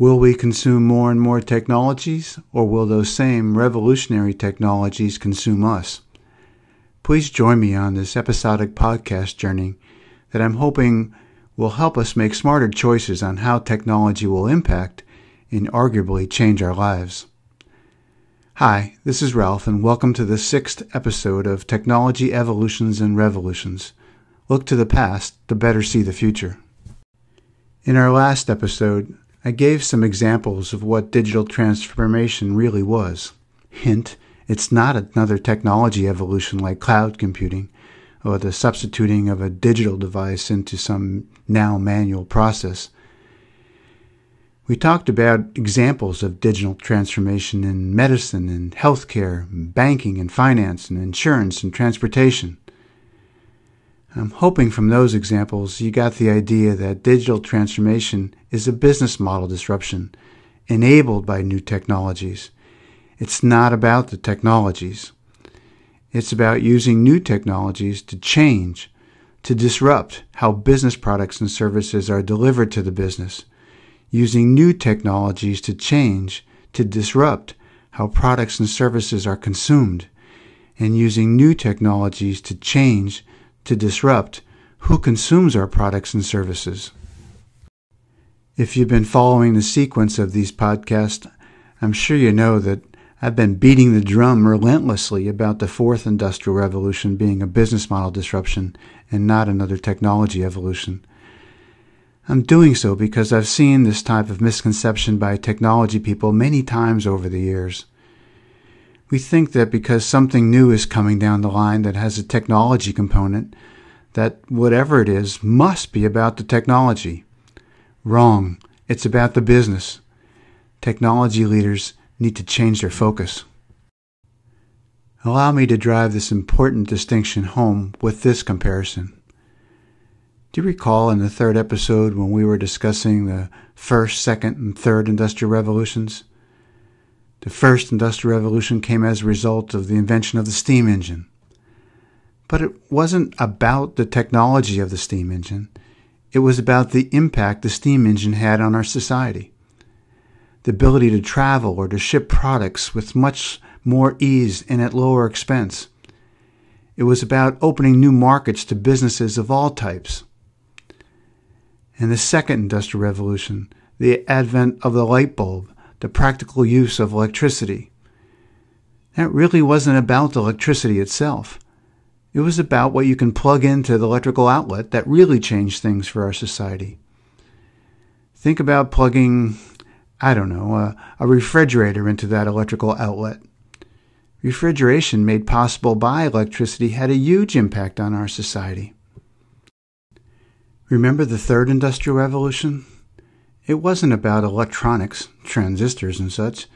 Will we consume more and more technologies, or will those same revolutionary technologies consume us? Please join me on this episodic podcast journey that I'm hoping will help us make smarter choices on how technology will impact and arguably change our lives. Hi, this is Ralph, and welcome to the sixth episode of Technology Evolutions and Revolutions. Look to the past to better see the future. In our last episode, I gave some examples of what digital transformation really was. Hint, it's not another technology evolution like cloud computing or the substituting of a digital device into some now manual process. We talked about examples of digital transformation in medicine and healthcare, banking and finance and insurance and transportation. I'm hoping from those examples you got the idea that digital transformation is a business model disruption enabled by new technologies. It's not about the technologies. It's about using new technologies to change, to disrupt how business products and services are delivered to the business. Using new technologies to change, to disrupt how products and services are consumed. And using new technologies to change, to disrupt who consumes our products and services. If you've been following the sequence of these podcasts, I'm sure you know that I've been beating the drum relentlessly about the fourth industrial revolution being a business model disruption and not another technology evolution. I'm doing so because I've seen this type of misconception by technology people many times over the years. We think that because something new is coming down the line that has a technology component, that whatever it is must be about the technology. Wrong. It's about the business. Technology leaders need to change their focus. Allow me to drive this important distinction home with this comparison. Do you recall in the third episode when we were discussing the first, second, and third industrial revolutions? The first industrial revolution came as a result of the invention of the steam engine. But it wasn't about the technology of the steam engine. It was about the impact the steam engine had on our society. The ability to travel or to ship products with much more ease and at lower expense. It was about opening new markets to businesses of all types. And the second industrial revolution, the advent of the light bulb, the practical use of electricity. That really wasn't about electricity itself. It was about what you can plug into the electrical outlet that really changed things for our society. Think about plugging, I don't know, a, a refrigerator into that electrical outlet. Refrigeration made possible by electricity had a huge impact on our society. Remember the third industrial revolution? It wasn't about electronics, transistors, and such.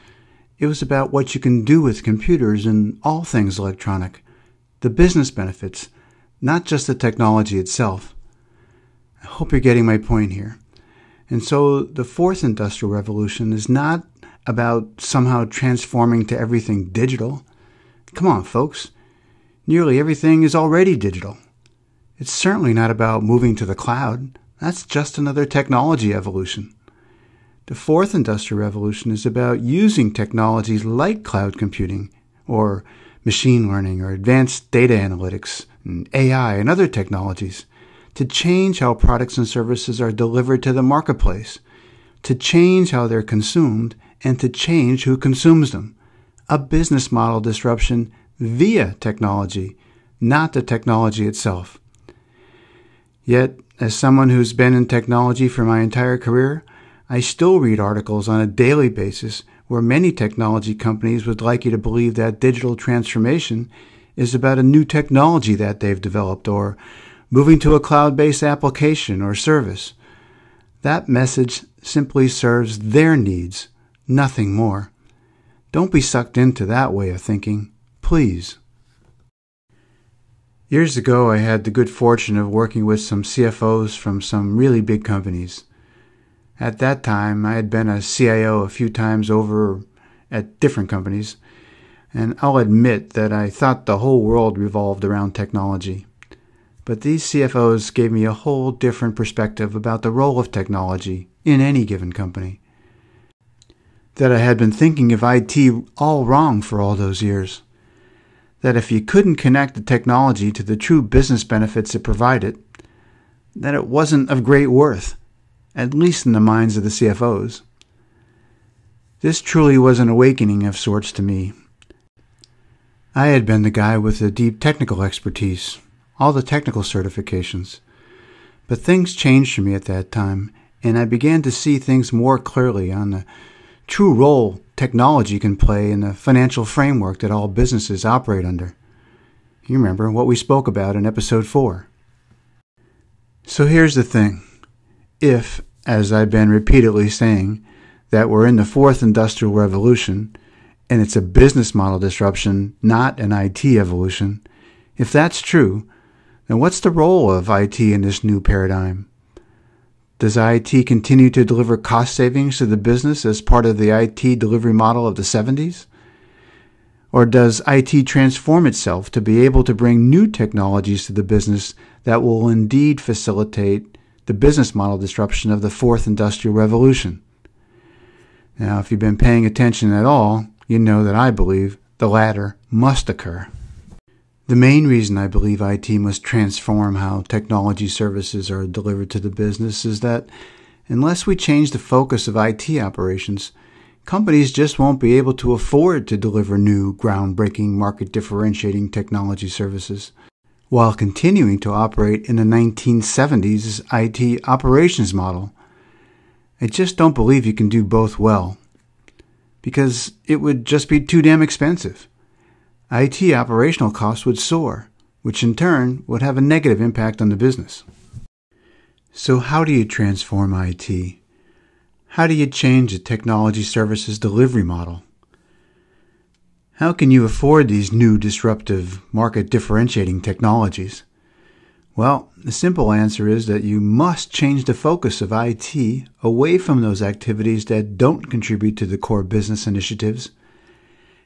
It was about what you can do with computers and all things electronic, the business benefits, not just the technology itself. I hope you're getting my point here. And so the fourth industrial revolution is not about somehow transforming to everything digital. Come on, folks. Nearly everything is already digital. It's certainly not about moving to the cloud. That's just another technology evolution. The fourth industrial revolution is about using technologies like cloud computing or machine learning or advanced data analytics and AI and other technologies to change how products and services are delivered to the marketplace, to change how they're consumed, and to change who consumes them. A business model disruption via technology, not the technology itself. Yet, as someone who's been in technology for my entire career, I still read articles on a daily basis where many technology companies would like you to believe that digital transformation is about a new technology that they've developed or moving to a cloud based application or service. That message simply serves their needs, nothing more. Don't be sucked into that way of thinking, please. Years ago, I had the good fortune of working with some CFOs from some really big companies. At that time, I had been a CIO a few times over at different companies, and I'll admit that I thought the whole world revolved around technology. But these CFOs gave me a whole different perspective about the role of technology in any given company. that I had been thinking of IT all wrong for all those years. That if you couldn't connect the technology to the true business benefits it provided, that it wasn't of great worth, at least in the minds of the CFOs. This truly was an awakening of sorts to me. I had been the guy with the deep technical expertise, all the technical certifications. But things changed for me at that time, and I began to see things more clearly on the true role technology can play in the financial framework that all businesses operate under. You remember what we spoke about in episode 4. So here's the thing. If, as I've been repeatedly saying, that we're in the fourth industrial revolution, and it's a business model disruption, not an IT evolution, if that's true, then what's the role of IT in this new paradigm? Does IT continue to deliver cost savings to the business as part of the IT delivery model of the 70s? Or does IT transform itself to be able to bring new technologies to the business that will indeed facilitate the business model disruption of the fourth industrial revolution? Now, if you've been paying attention at all, you know that I believe the latter must occur. The main reason I believe IT must transform how technology services are delivered to the business is that unless we change the focus of IT operations, companies just won't be able to afford to deliver new, groundbreaking, market differentiating technology services while continuing to operate in the 1970s IT operations model. I just don't believe you can do both well because it would just be too damn expensive. IT operational costs would soar, which in turn would have a negative impact on the business. So, how do you transform IT? How do you change the technology services delivery model? How can you afford these new disruptive market differentiating technologies? Well, the simple answer is that you must change the focus of IT away from those activities that don't contribute to the core business initiatives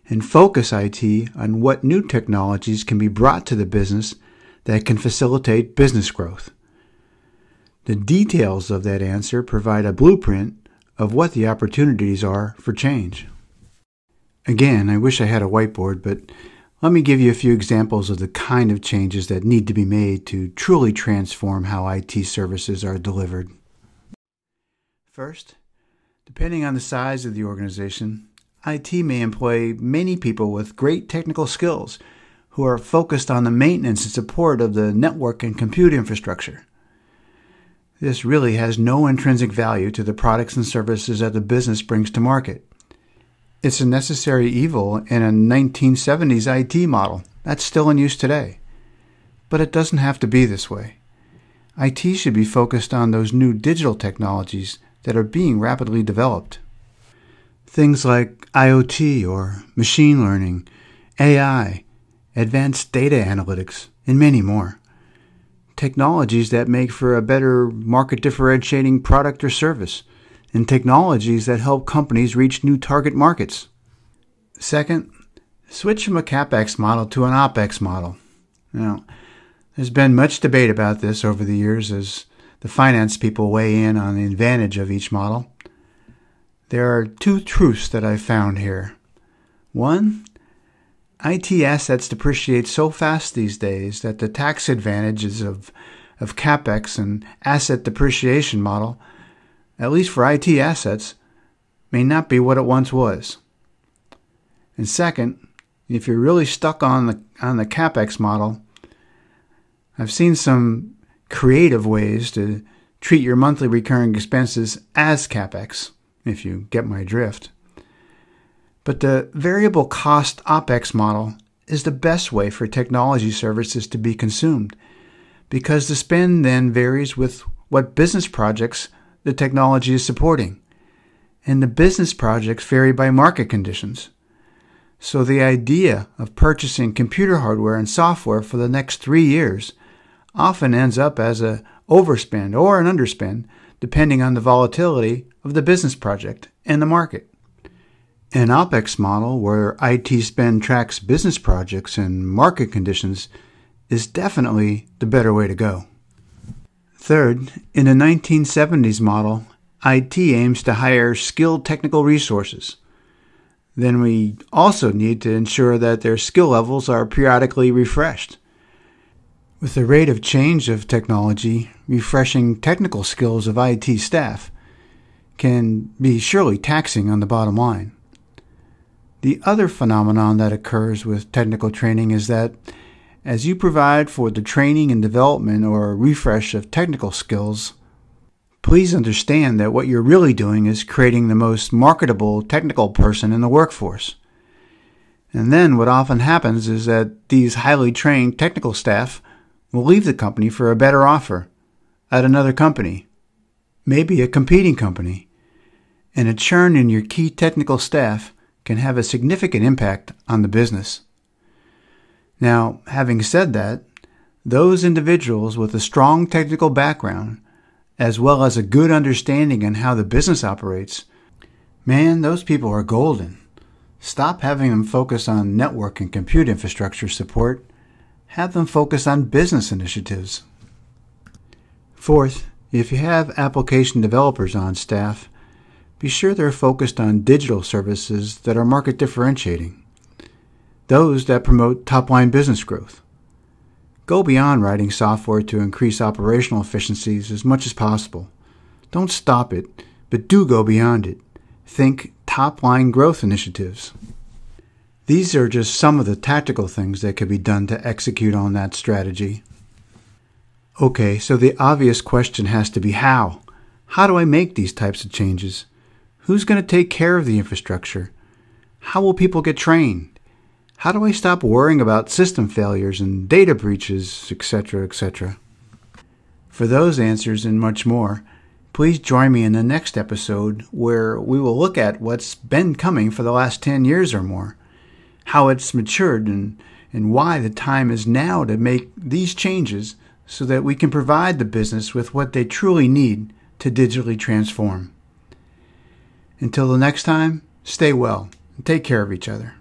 and focus IT on what new technologies can be brought to the business that can facilitate business growth. The details of that answer provide a blueprint of what the opportunities are for change. Again, I wish I had a whiteboard, but let me give you a few examples of the kind of changes that need to be made to truly transform how IT services are delivered. First, depending on the size of the organization, IT may employ many people with great technical skills who are focused on the maintenance and support of the network and compute infrastructure. This really has no intrinsic value to the products and services that the business brings to market. It's a necessary evil in a 1970s IT model that's still in use today. But it doesn't have to be this way. IT should be focused on those new digital technologies that are being rapidly developed. Things like IoT or machine learning, AI, advanced data analytics, and many more. Technologies that make for a better market differentiating product or service, and technologies that help companies reach new target markets. Second, switch from a CapEx model to an OpEx model. Now, there's been much debate about this over the years as the finance people weigh in on the advantage of each model. There are two truths that I found here. One, IT assets depreciate so fast these days that the tax advantages of, of CapEx and asset depreciation model, at least for IT assets, may not be what it once was. And second, if you're really stuck on the on the CapEx model, I've seen some creative ways to treat your monthly recurring expenses as CapEx if you get my drift. But the variable cost OPEX model is the best way for technology services to be consumed because the spend then varies with what business projects the technology is supporting. And the business projects vary by market conditions. So the idea of purchasing computer hardware and software for the next three years often ends up as a overspend or an underspend depending on the volatility of the business project and the market. An OPEX model where IT spend tracks business projects and market conditions is definitely the better way to go. Third, in the 1970s model, IT aims to hire skilled technical resources, then we also need to ensure that their skill levels are periodically refreshed. With the rate of change of technology, refreshing technical skills of IT staff can be surely taxing on the bottom line. The other phenomenon that occurs with technical training is that as you provide for the training and development or refresh of technical skills, please understand that what you're really doing is creating the most marketable technical person in the workforce. And then what often happens is that these highly trained technical staff will leave the company for a better offer at another company, maybe a competing company. And a churn in your key technical staff can have a significant impact on the business. Now, having said that, those individuals with a strong technical background as well as a good understanding on how the business operates, man, those people are golden. Stop having them focus on network and compute infrastructure support. Have them focus on business initiatives. Fourth, if you have application developers on staff, be sure they're focused on digital services that are market differentiating, those that promote top line business growth. Go beyond writing software to increase operational efficiencies as much as possible. Don't stop it, but do go beyond it. Think top line growth initiatives. These are just some of the tactical things that could be done to execute on that strategy. Okay, so the obvious question has to be how? How do I make these types of changes? Who's going to take care of the infrastructure? How will people get trained? How do I stop worrying about system failures and data breaches, etc., etc.? For those answers and much more, please join me in the next episode where we will look at what's been coming for the last 10 years or more, how it's matured, and, and why the time is now to make these changes so that we can provide the business with what they truly need to digitally transform. Until the next time, stay well and take care of each other.